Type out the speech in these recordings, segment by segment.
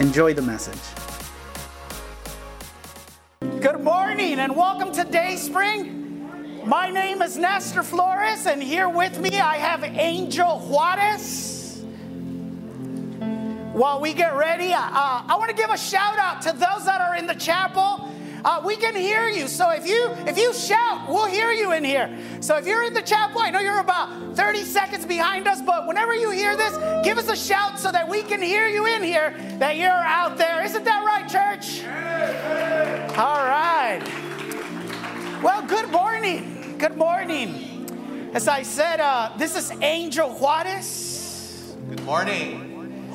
Enjoy the message. Good morning and welcome to Day Spring. My name is Nestor Flores, and here with me I have Angel Juarez. While we get ready, uh, I want to give a shout out to those that are in the chapel. Uh, we can hear you. So if you if you shout, we'll hear you in here. So if you're in the chapel, I know you're about 30 seconds behind us, but whenever you hear this, give us a shout so that we can hear you in here that you're out there. Isn't that right, church? All right. Well, good morning. Good morning. As I said, uh, this is Angel Juarez. Good morning.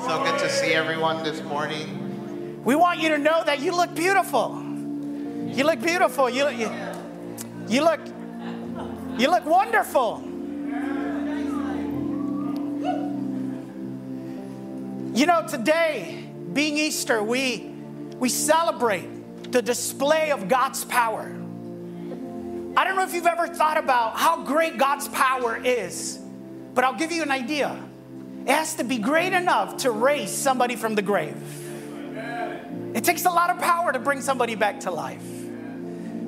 So good to see everyone this morning. We want you to know that you look beautiful. You look beautiful. You, you, you look you look wonderful. You know, today, being Easter, we we celebrate the display of God's power. I don't know if you've ever thought about how great God's power is, but I'll give you an idea. It has to be great enough to raise somebody from the grave. It takes a lot of power to bring somebody back to life.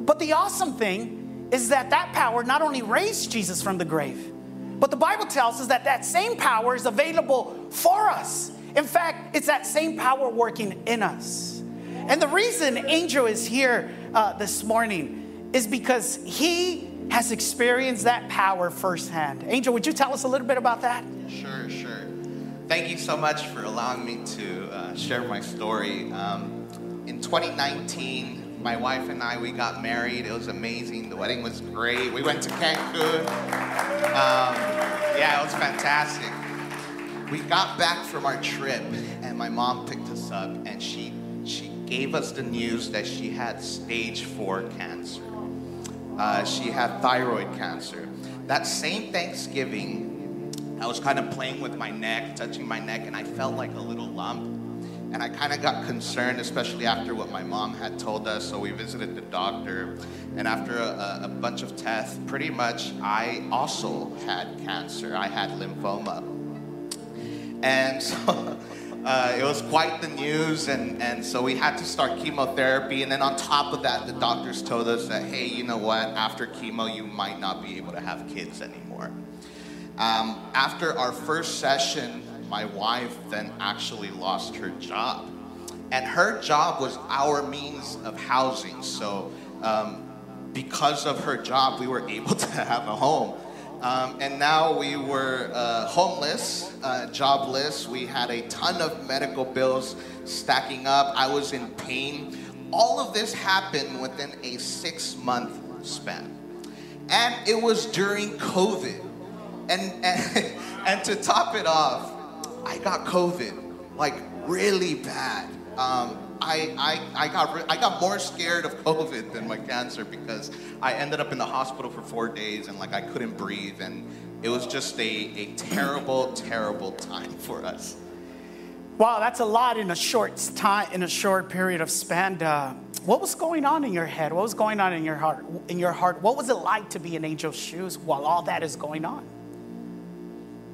But the awesome thing is that that power not only raised Jesus from the grave, but the Bible tells us that that same power is available for us. In fact, it's that same power working in us. And the reason Angel is here uh, this morning is because he has experienced that power firsthand. Angel, would you tell us a little bit about that? Sure, sure. Thank you so much for allowing me to uh, share my story. Um, in 2019, my wife and I we got married. It was amazing. The wedding was great. We went to Cancun. Um, yeah, it was fantastic. We got back from our trip, and my mom picked us up, and she she gave us the news that she had stage four cancer. Uh, she had thyroid cancer. That same Thanksgiving, I was kind of playing with my neck, touching my neck, and I felt like a little lump. And I kind of got concerned, especially after what my mom had told us. So we visited the doctor. And after a, a bunch of tests, pretty much I also had cancer. I had lymphoma. And so uh, it was quite the news. And, and so we had to start chemotherapy. And then on top of that, the doctors told us that, hey, you know what? After chemo, you might not be able to have kids anymore. Um, after our first session, my wife then actually lost her job. And her job was our means of housing. So, um, because of her job, we were able to have a home. Um, and now we were uh, homeless, uh, jobless. We had a ton of medical bills stacking up. I was in pain. All of this happened within a six month span. And it was during COVID. And, and, and to top it off, I got COVID, like really bad. Um, I, I, I, got I got more scared of COVID than my cancer because I ended up in the hospital for four days and like I couldn't breathe and it was just a, a terrible, terrible time for us. Wow, that's a lot in a short time, in a short period of span. Uh, what was going on in your head? What was going on in your heart? In your heart, what was it like to be in Angel's shoes while all that is going on?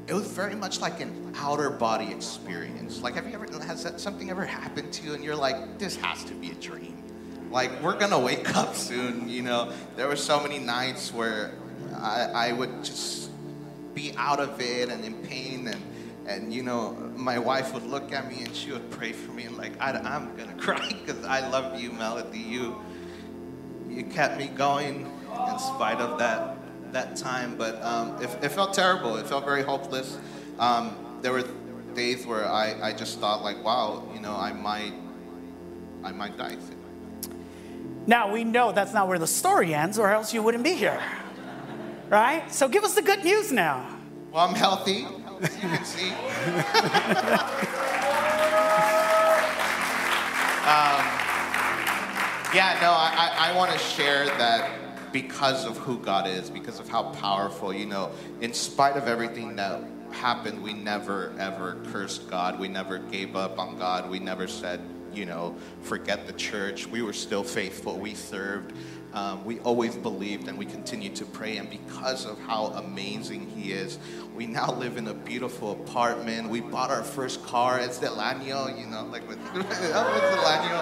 It was very much like an outer body experience. Like, have you ever, has that, something ever happened to you and you're like, this has to be a dream? Like, we're gonna wake up soon, you know? There were so many nights where I, I would just be out of it and in pain and, and you know, my wife would look at me and she would pray for me and like, I, I'm gonna cry because I love you, Melody. You, you kept me going in spite of that that time, but um, it, it, felt terrible. It felt very hopeless. Um, there were days where I, I just thought like, wow, you know, I might, I might die. Now we know that's not where the story ends, or else you wouldn't be here, right? So give us the good news now. Well, I'm healthy, as you can see. Um, yeah, no, I, I, I want to share that because of who God is, because of how powerful, you know, in spite of everything that happened, we never ever cursed God. We never gave up on God. We never said, you know, forget the church. We were still faithful. We served. Um, we always believed and we continue to pray. And because of how amazing He is, we now live in a beautiful apartment. We bought our first car. It's the Lanio, you know, like with it's the Lanio.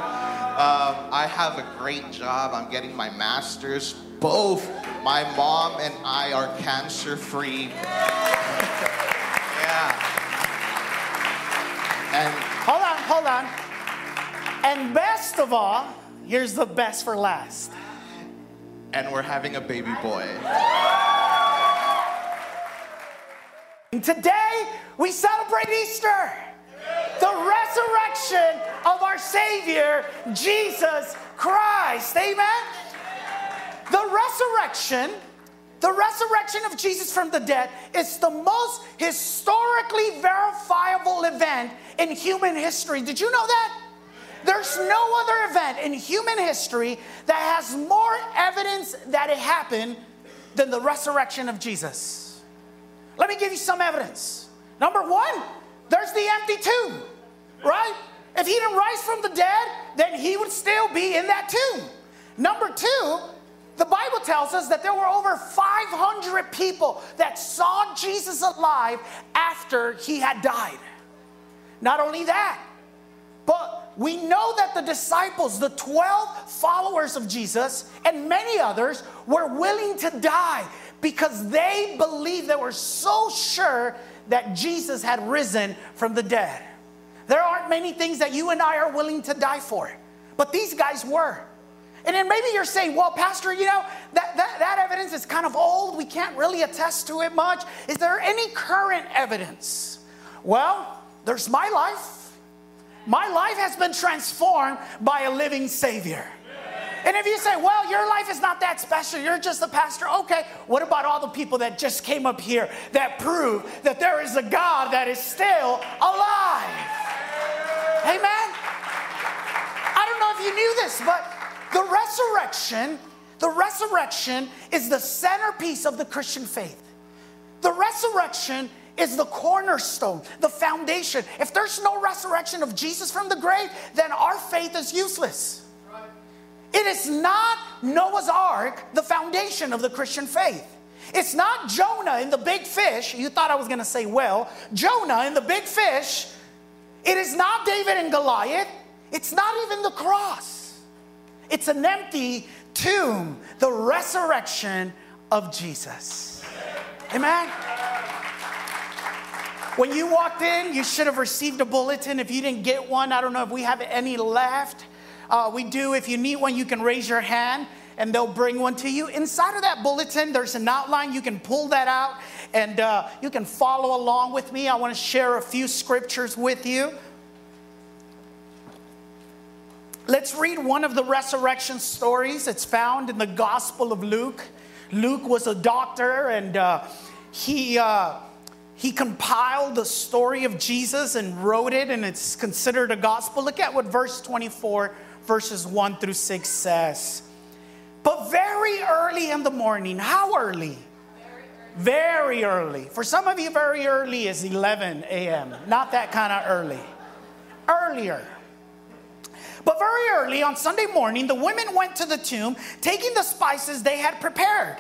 Um, I have a great job. I'm getting my master's. Both my mom and I are cancer free. yeah. And hold on, hold on. And best of all, here's the best for last and we're having a baby boy. And Today, we celebrate Easter, the resurrection of our Savior, Jesus Christ. Amen? The resurrection, the resurrection of Jesus from the dead is the most historically verifiable event in human history. Did you know that? There's no other event in human history that has more evidence that it happened than the resurrection of Jesus. Let me give you some evidence. Number one, there's the empty tomb, right? If he didn't rise from the dead, then he would still be in that tomb. Number two, the Bible tells us that there were over 500 people that saw Jesus alive after he had died. Not only that, but we know that the disciples, the 12 followers of Jesus, and many others were willing to die because they believed, they were so sure that Jesus had risen from the dead. There aren't many things that you and I are willing to die for, but these guys were. And then maybe you're saying, well, Pastor, you know, that, that, that evidence is kind of old. We can't really attest to it much. Is there any current evidence? Well, there's my life. My life has been transformed by a living Savior. And if you say, well, your life is not that special, you're just a pastor, okay, what about all the people that just came up here that prove that there is a God that is still alive? Amen? I don't know if you knew this, but the resurrection, the resurrection is the centerpiece of the Christian faith. The resurrection is the cornerstone, the foundation. If there's no resurrection of Jesus from the grave, then our faith is useless. It is not Noah's ark, the foundation of the Christian faith. It's not Jonah in the big fish. You thought I was going to say, well, Jonah in the big fish. It is not David and Goliath. It's not even the cross. It's an empty tomb, the resurrection of Jesus. Amen. When you walked in, you should have received a bulletin. If you didn't get one, I don't know if we have any left. Uh, we do. If you need one, you can raise your hand and they'll bring one to you. Inside of that bulletin, there's an outline. You can pull that out and uh, you can follow along with me. I want to share a few scriptures with you. Let's read one of the resurrection stories. It's found in the Gospel of Luke. Luke was a doctor and uh, he uh, he compiled the story of Jesus and wrote it, and it's considered a gospel. Look at what verse 24, verses 1 through 6 says. But very early in the morning, how early? Very early. For some of you, very early is 11 a.m., not that kind of early. Earlier. But very early on Sunday morning, the women went to the tomb, taking the spices they had prepared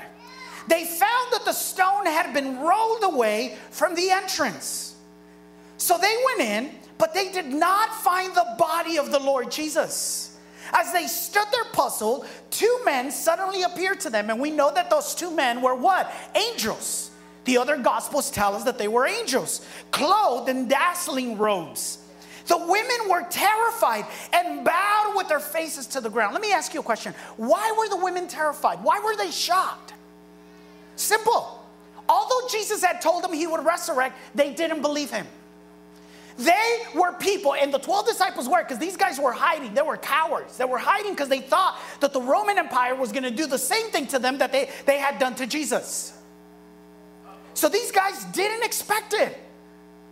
they found that the stone had been rolled away from the entrance. So they went in, but they did not find the body of the Lord Jesus. As they stood there puzzled, two men suddenly appeared to them, and we know that those two men were what? Angels. The other gospels tell us that they were angels, clothed in dazzling robes. The women were terrified and bowed with their faces to the ground. Let me ask you a question. Why were the women terrified? Why were they shocked? Simple. Although Jesus had told them he would resurrect, they didn't believe him. They were people, and the 12 disciples were, because these guys were hiding. They were cowards. They were hiding because they thought that the Roman Empire was going to do the same thing to them that they, they had done to Jesus. So these guys didn't expect it.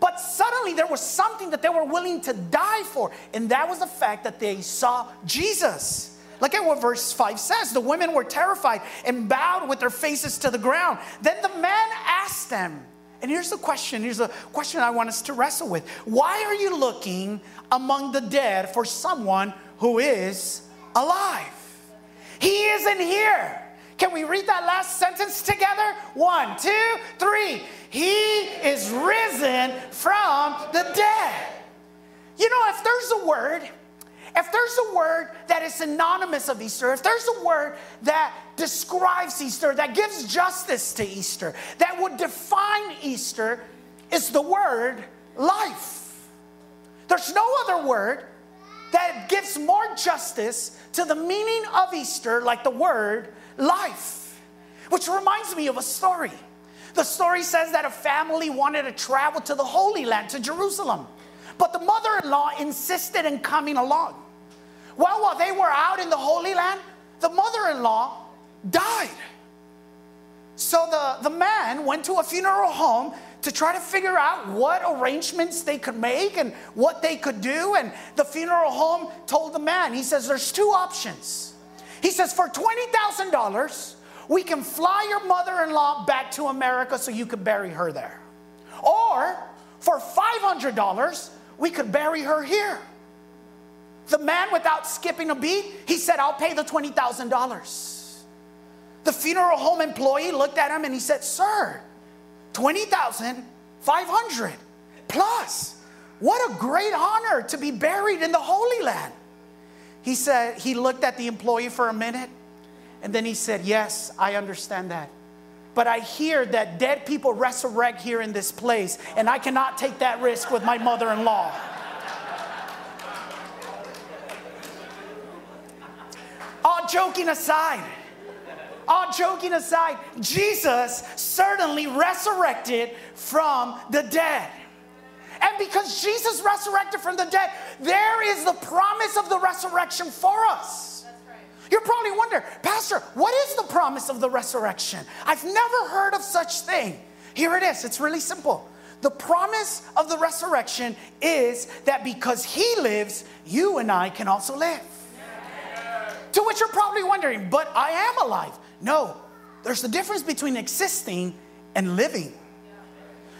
But suddenly there was something that they were willing to die for, and that was the fact that they saw Jesus. Look at what verse 5 says. The women were terrified and bowed with their faces to the ground. Then the man asked them, and here's the question here's the question I want us to wrestle with. Why are you looking among the dead for someone who is alive? He isn't here. Can we read that last sentence together? One, two, three. He is risen from the dead. You know, if there's a word, if there's a word that is synonymous of Easter, if there's a word that describes Easter, that gives justice to Easter, that would define Easter, is the word life. There's no other word that gives more justice to the meaning of Easter like the word life. Which reminds me of a story. The story says that a family wanted to travel to the Holy Land, to Jerusalem. But the mother in law insisted in coming along. Well, while they were out in the Holy Land, the mother in law died. So the, the man went to a funeral home to try to figure out what arrangements they could make and what they could do. And the funeral home told the man, he says, There's two options. He says, For $20,000, we can fly your mother in law back to America so you can bury her there. Or for $500, we could bury her here. The man, without skipping a beat, he said, I'll pay the $20,000. The funeral home employee looked at him and he said, Sir, 20,500 plus. What a great honor to be buried in the Holy Land. He said, he looked at the employee for a minute and then he said, Yes, I understand that. But I hear that dead people resurrect here in this place, and I cannot take that risk with my mother in law. All joking aside, all joking aside, Jesus certainly resurrected from the dead. And because Jesus resurrected from the dead, there is the promise of the resurrection for us. You're probably wondering, Pastor, what is the promise of the resurrection? I've never heard of such thing. Here it is. It's really simple. The promise of the resurrection is that because he lives, you and I can also live. To which you're probably wondering, but I am alive. No, there's a difference between existing and living.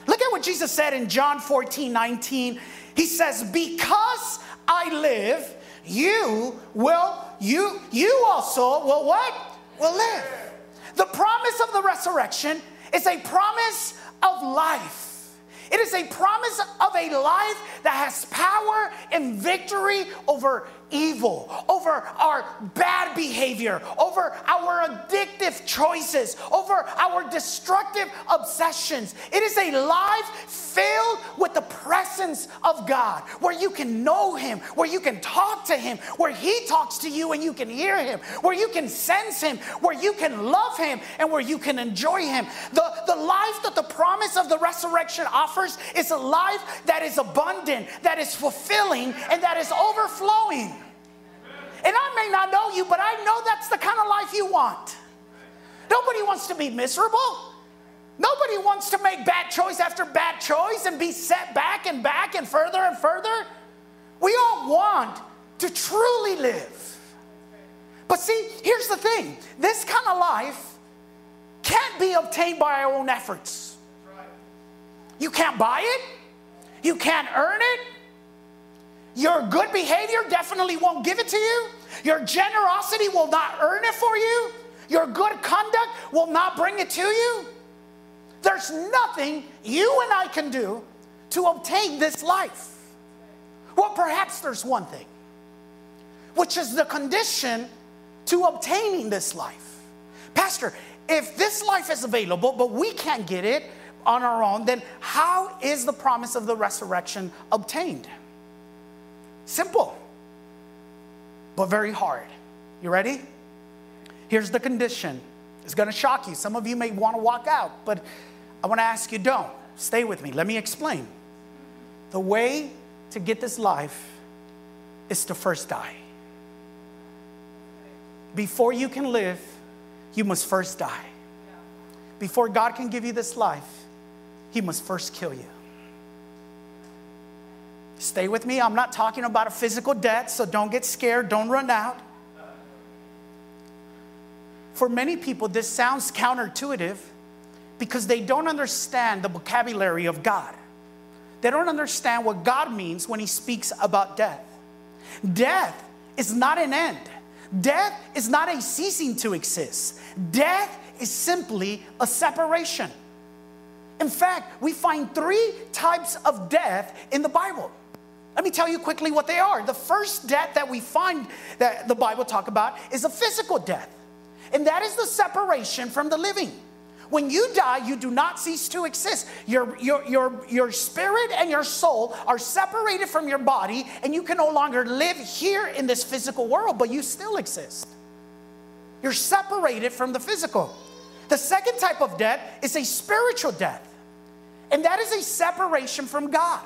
Look at what Jesus said in John 14, 19. He says, Because I live, you will, you, you also will what? Will live. The promise of the resurrection is a promise of life. It is a promise of a life that has power and victory over evil, over our bad behavior, over our addictive choices, over our destructive obsessions. It is a life filled with the presence of God, where you can know Him, where you can talk to Him, where He talks to you and you can hear Him, where you can sense Him, where you can love Him, and where you can enjoy Him. The, the life that the promise of the resurrection offers is a life that is abundant, that is fulfilling, and that is overflowing. And I may not know you, but I know that's the kind of life you want. Nobody wants to be miserable. Nobody wants to make bad choice after bad choice and be set back and back and further and further. We all want to truly live. But see, here's the thing this kind of life can't be obtained by our own efforts. You can't buy it, you can't earn it, your good behavior definitely won't give it to you. Your generosity will not earn it for you. Your good conduct will not bring it to you. There's nothing you and I can do to obtain this life. Well, perhaps there's one thing, which is the condition to obtaining this life. Pastor, if this life is available, but we can't get it on our own, then how is the promise of the resurrection obtained? Simple, but very hard. You ready? Here's the condition. It's going to shock you. Some of you may want to walk out, but I want to ask you don't. Stay with me. Let me explain. The way to get this life is to first die. Before you can live, you must first die. Before God can give you this life, He must first kill you. Stay with me. I'm not talking about a physical death, so don't get scared, don't run out. For many people, this sounds counterintuitive because they don't understand the vocabulary of God. They don't understand what God means when He speaks about death. Death is not an end, death is not a ceasing to exist. Death is simply a separation. In fact, we find three types of death in the Bible. Let me tell you quickly what they are. The first death that we find that the Bible talk about is a physical death. And that is the separation from the living. When you die, you do not cease to exist. Your, your, your, your spirit and your soul are separated from your body, and you can no longer live here in this physical world, but you still exist. You're separated from the physical. The second type of death is a spiritual death, and that is a separation from God.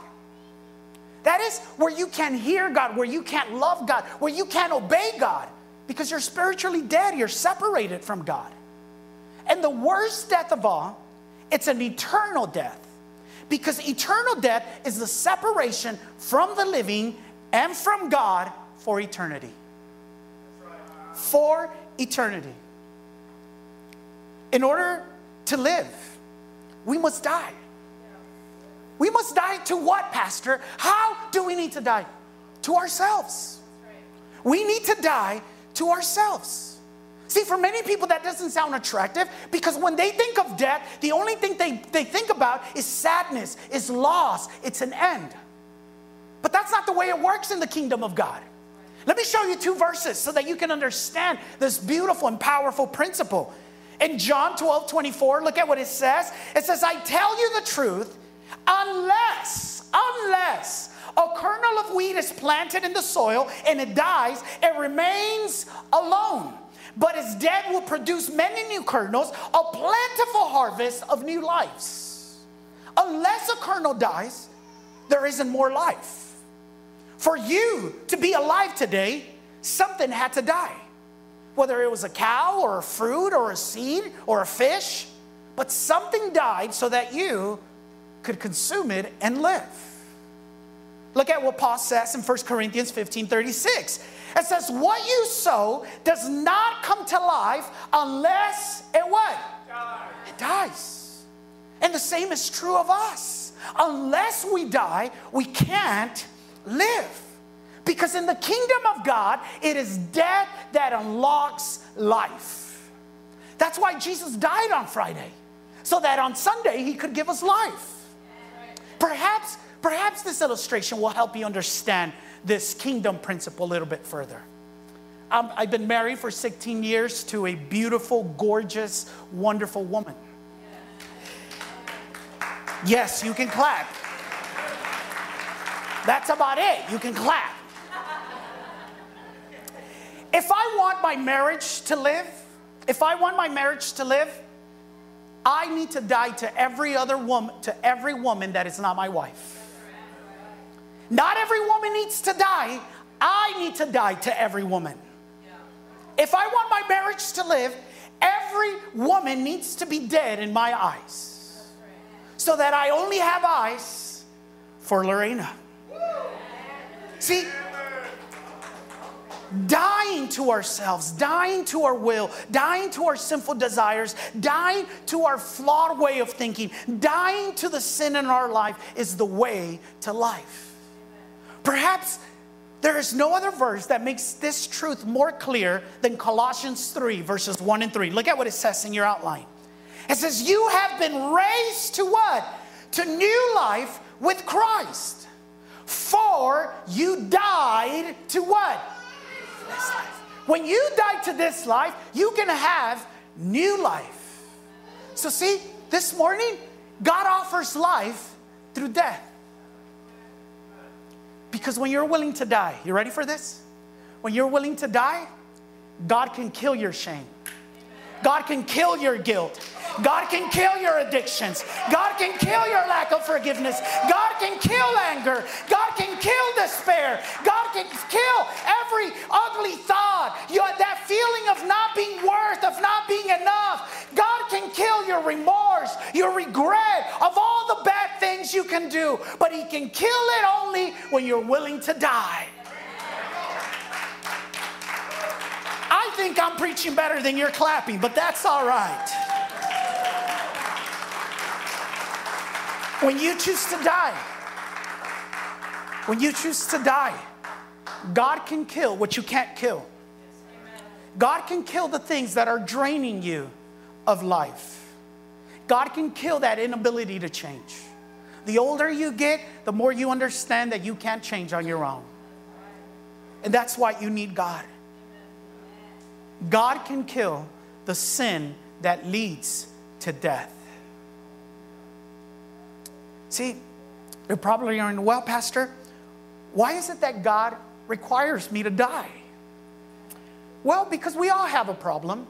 That is where you can't hear God, where you can't love God, where you can't obey God because you're spiritually dead, you're separated from God. And the worst death of all, it's an eternal death. Because eternal death is the separation from the living and from God for eternity. For eternity. In order to live, we must die. We must die to what, Pastor? How do we need to die? To ourselves. We need to die to ourselves. See, for many people, that doesn't sound attractive because when they think of death, the only thing they, they think about is sadness, is loss, it's an end. But that's not the way it works in the kingdom of God. Let me show you two verses so that you can understand this beautiful and powerful principle. In John 12 24, look at what it says. It says, I tell you the truth, unless, unless a kernel of wheat is planted in the soil and it dies, it remains alone. But its dead will produce many new kernels, a plentiful harvest of new lives. Unless a kernel dies, there isn't more life. For you to be alive today, something had to die. Whether it was a cow or a fruit or a seed or a fish, but something died so that you could consume it and live. Look at what Paul says in 1 Corinthians 15 36. It says, What you sow does not come to life unless it what? Die. It dies. And the same is true of us. Unless we die, we can't live. Because in the kingdom of God, it is death that unlocks life. That's why Jesus died on Friday, so that on Sunday he could give us life. Perhaps Perhaps this illustration will help you understand this kingdom principle a little bit further. Um, I've been married for 16 years to a beautiful, gorgeous, wonderful woman. Yes, you can clap. That's about it. You can clap. If I want my marriage to live, if I want my marriage to live, I need to die to every other woman, to every woman that is not my wife. Not every woman needs to die. I need to die to every woman. If I want my marriage to live, every woman needs to be dead in my eyes. So that I only have eyes for Lorena. See, dying to ourselves, dying to our will, dying to our sinful desires, dying to our flawed way of thinking, dying to the sin in our life is the way to life. Perhaps there is no other verse that makes this truth more clear than Colossians 3, verses 1 and 3. Look at what it says in your outline. It says, You have been raised to what? To new life with Christ. For you died to what? This life. When you die to this life, you can have new life. So, see, this morning, God offers life through death. Because when you're willing to die, you ready for this? When you're willing to die, God can kill your shame. God can kill your guilt. God can kill your addictions. God can kill your lack of forgiveness. God can kill anger. God can kill despair. God can kill every ugly thought, your, that feeling of not being worth, of not being enough. God can kill your remorse, your regret of all the bad things you can do, but He can kill it only when you're willing to die. Think I'm preaching better than you're clapping, but that's all right. When you choose to die, when you choose to die, God can kill what you can't kill. God can kill the things that are draining you of life. God can kill that inability to change. The older you get, the more you understand that you can't change on your own. And that's why you need God. God can kill the sin that leads to death. See, you're probably wondering, well, Pastor, why is it that God requires me to die? Well, because we all have a problem,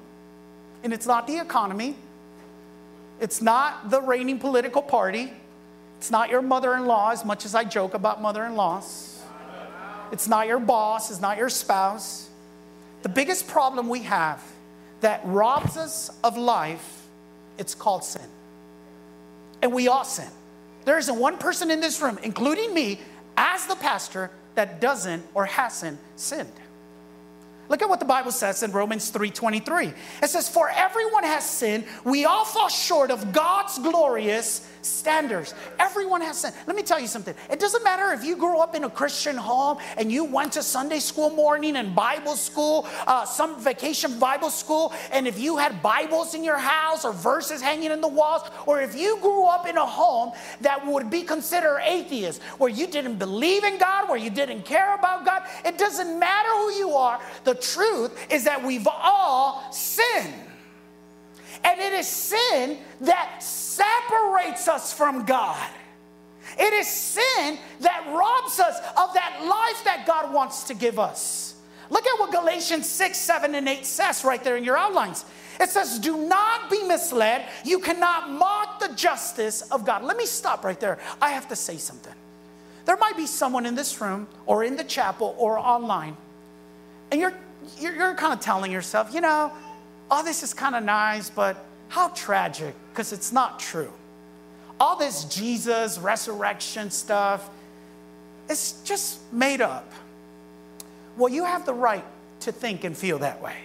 and it's not the economy, it's not the reigning political party, it's not your mother in law, as much as I joke about mother in laws, it's not your boss, it's not your spouse. The biggest problem we have that robs us of life, it's called sin. And we all sin. There isn't one person in this room, including me, as the pastor, that doesn't or hasn't sinned. Look at what the Bible says in Romans 3:23. It says, "For everyone has sinned, we all fall short of God's glorious standards. Everyone has sin. Let me tell you something. It doesn't matter if you grew up in a Christian home and you went to Sunday school morning and Bible school, uh, some vacation Bible school, and if you had Bibles in your house or verses hanging in the walls, or if you grew up in a home that would be considered atheist, where you didn't believe in God, where you didn't care about God, it doesn't matter who you are. The truth is that we've all sinned. And it is sin that separates us from God. It is sin that robs us of that life that God wants to give us. Look at what Galatians 6, 7, and 8 says right there in your outlines. It says, Do not be misled. You cannot mock the justice of God. Let me stop right there. I have to say something. There might be someone in this room or in the chapel or online, and you're, you're, you're kind of telling yourself, you know, all this is kind of nice, but how tragic, because it's not true. All this Jesus resurrection stuff, it's just made up. Well, you have the right to think and feel that way.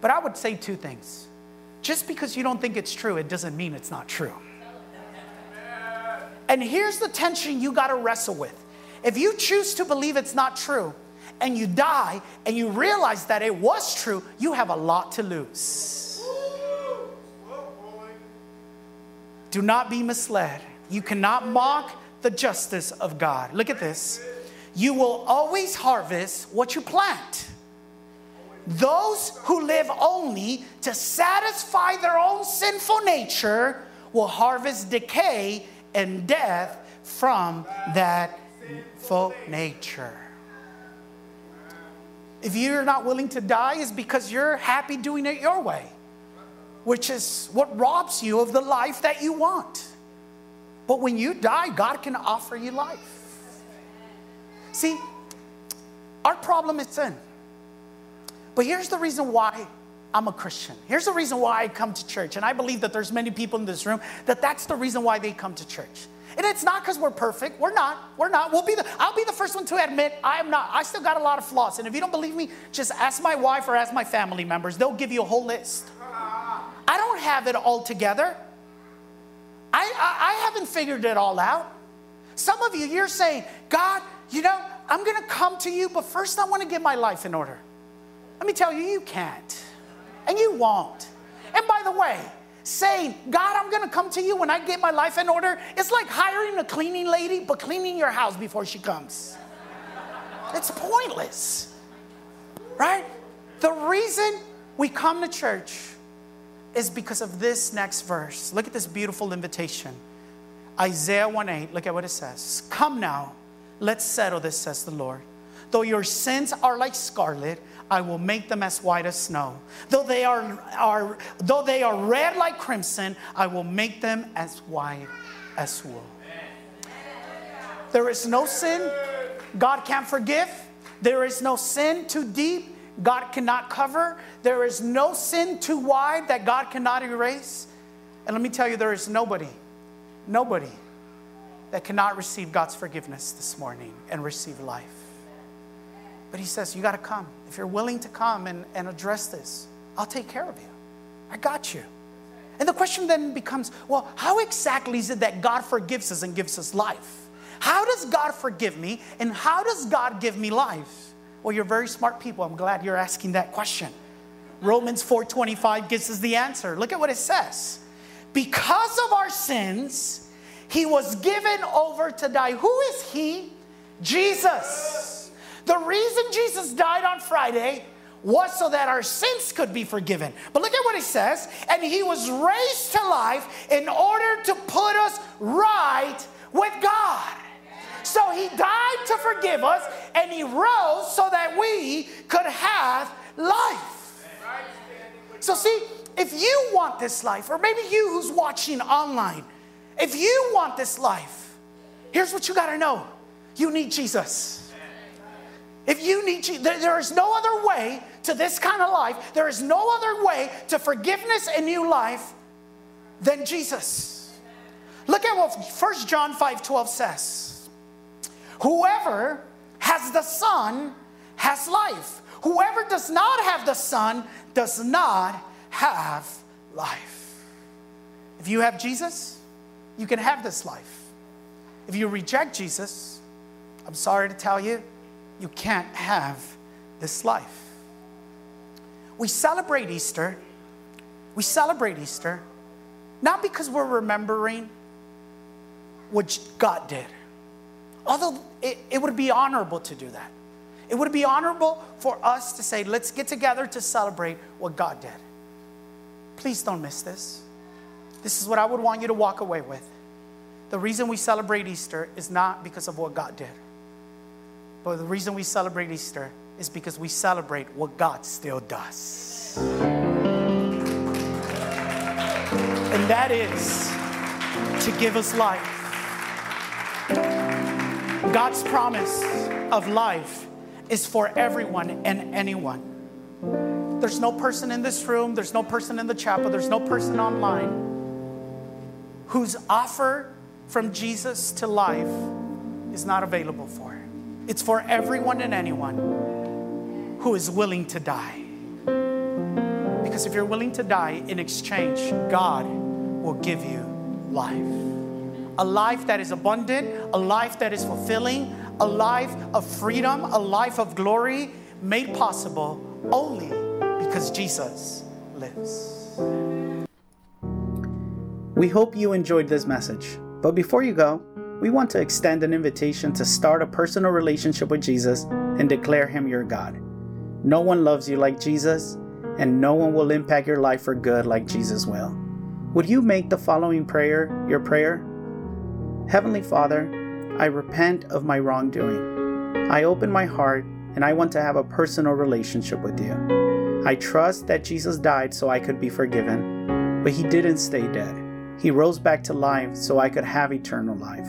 But I would say two things. Just because you don't think it's true, it doesn't mean it's not true. And here's the tension you got to wrestle with. If you choose to believe it's not true and you die and you realize that it was true, you have a lot to lose. Do not be misled. You cannot mock the justice of God. Look at this. You will always harvest what you plant. Those who live only to satisfy their own sinful nature will harvest decay and death from that sinful nature. If you're not willing to die, is because you're happy doing it your way which is what robs you of the life that you want. But when you die, God can offer you life. See, our problem is sin. But here's the reason why I'm a Christian. Here's the reason why I come to church. And I believe that there's many people in this room that that's the reason why they come to church. And it's not because we're perfect. We're not. We're not. We'll be the, I'll be the first one to admit I am not. I still got a lot of flaws. And if you don't believe me, just ask my wife or ask my family members. They'll give you a whole list. I don't have it all together. I, I, I haven't figured it all out. Some of you, you're saying, God, you know, I'm going to come to you, but first I want to get my life in order. Let me tell you, you can't. And you won't. And by the way, saying, God, I'm to come to you when I get my life in order, it's like hiring a cleaning lady, but cleaning your house before she comes. It's pointless, right? The reason we come to church is because of this next verse. Look at this beautiful invitation. Isaiah 1 8, look at what it says. Come now, let's settle this, says the Lord. Though your sins are like scarlet, I will make them as white as snow. Though they are, are, though they are red like crimson, I will make them as white as wool. There is no sin God can't forgive. There is no sin too deep God cannot cover. There is no sin too wide that God cannot erase. And let me tell you, there is nobody, nobody that cannot receive God's forgiveness this morning and receive life. But He says, You got to come. If you're willing to come and, and address this, I'll take care of you. I got you. And the question then becomes well, how exactly is it that God forgives us and gives us life? How does God forgive me and how does God give me life? Well, you're very smart people. I'm glad you're asking that question. Romans 4:25 gives us the answer. Look at what it says. Because of our sins, he was given over to die. Who is he? Jesus. The reason Jesus died on Friday was so that our sins could be forgiven. But look at what he says. And he was raised to life in order to put us right with God. So he died to forgive us and he rose so that we could have life. So, see, if you want this life, or maybe you who's watching online, if you want this life, here's what you got to know you need Jesus. If you need Jesus, there is no other way to this kind of life, there is no other way to forgiveness and new life than Jesus. Look at what 1 John 5 12 says. Whoever has the Son has life. Whoever does not have the Son does not have life. If you have Jesus, you can have this life. If you reject Jesus, I'm sorry to tell you, you can't have this life. We celebrate Easter. We celebrate Easter not because we're remembering what God did, although it, it would be honorable to do that. It would be honorable for us to say, let's get together to celebrate what God did. Please don't miss this. This is what I would want you to walk away with. The reason we celebrate Easter is not because of what God did, but the reason we celebrate Easter is because we celebrate what God still does. And that is to give us life. God's promise of life is for everyone and anyone. There's no person in this room, there's no person in the chapel, there's no person online whose offer from Jesus to life is not available for. It's for everyone and anyone who is willing to die. Because if you're willing to die in exchange, God will give you life. A life that is abundant, a life that is fulfilling, a life of freedom, a life of glory made possible only because Jesus lives. We hope you enjoyed this message. But before you go, we want to extend an invitation to start a personal relationship with Jesus and declare Him your God. No one loves you like Jesus, and no one will impact your life for good like Jesus will. Would you make the following prayer your prayer? Heavenly Father, I repent of my wrongdoing. I open my heart and I want to have a personal relationship with you. I trust that Jesus died so I could be forgiven, but he didn't stay dead. He rose back to life so I could have eternal life.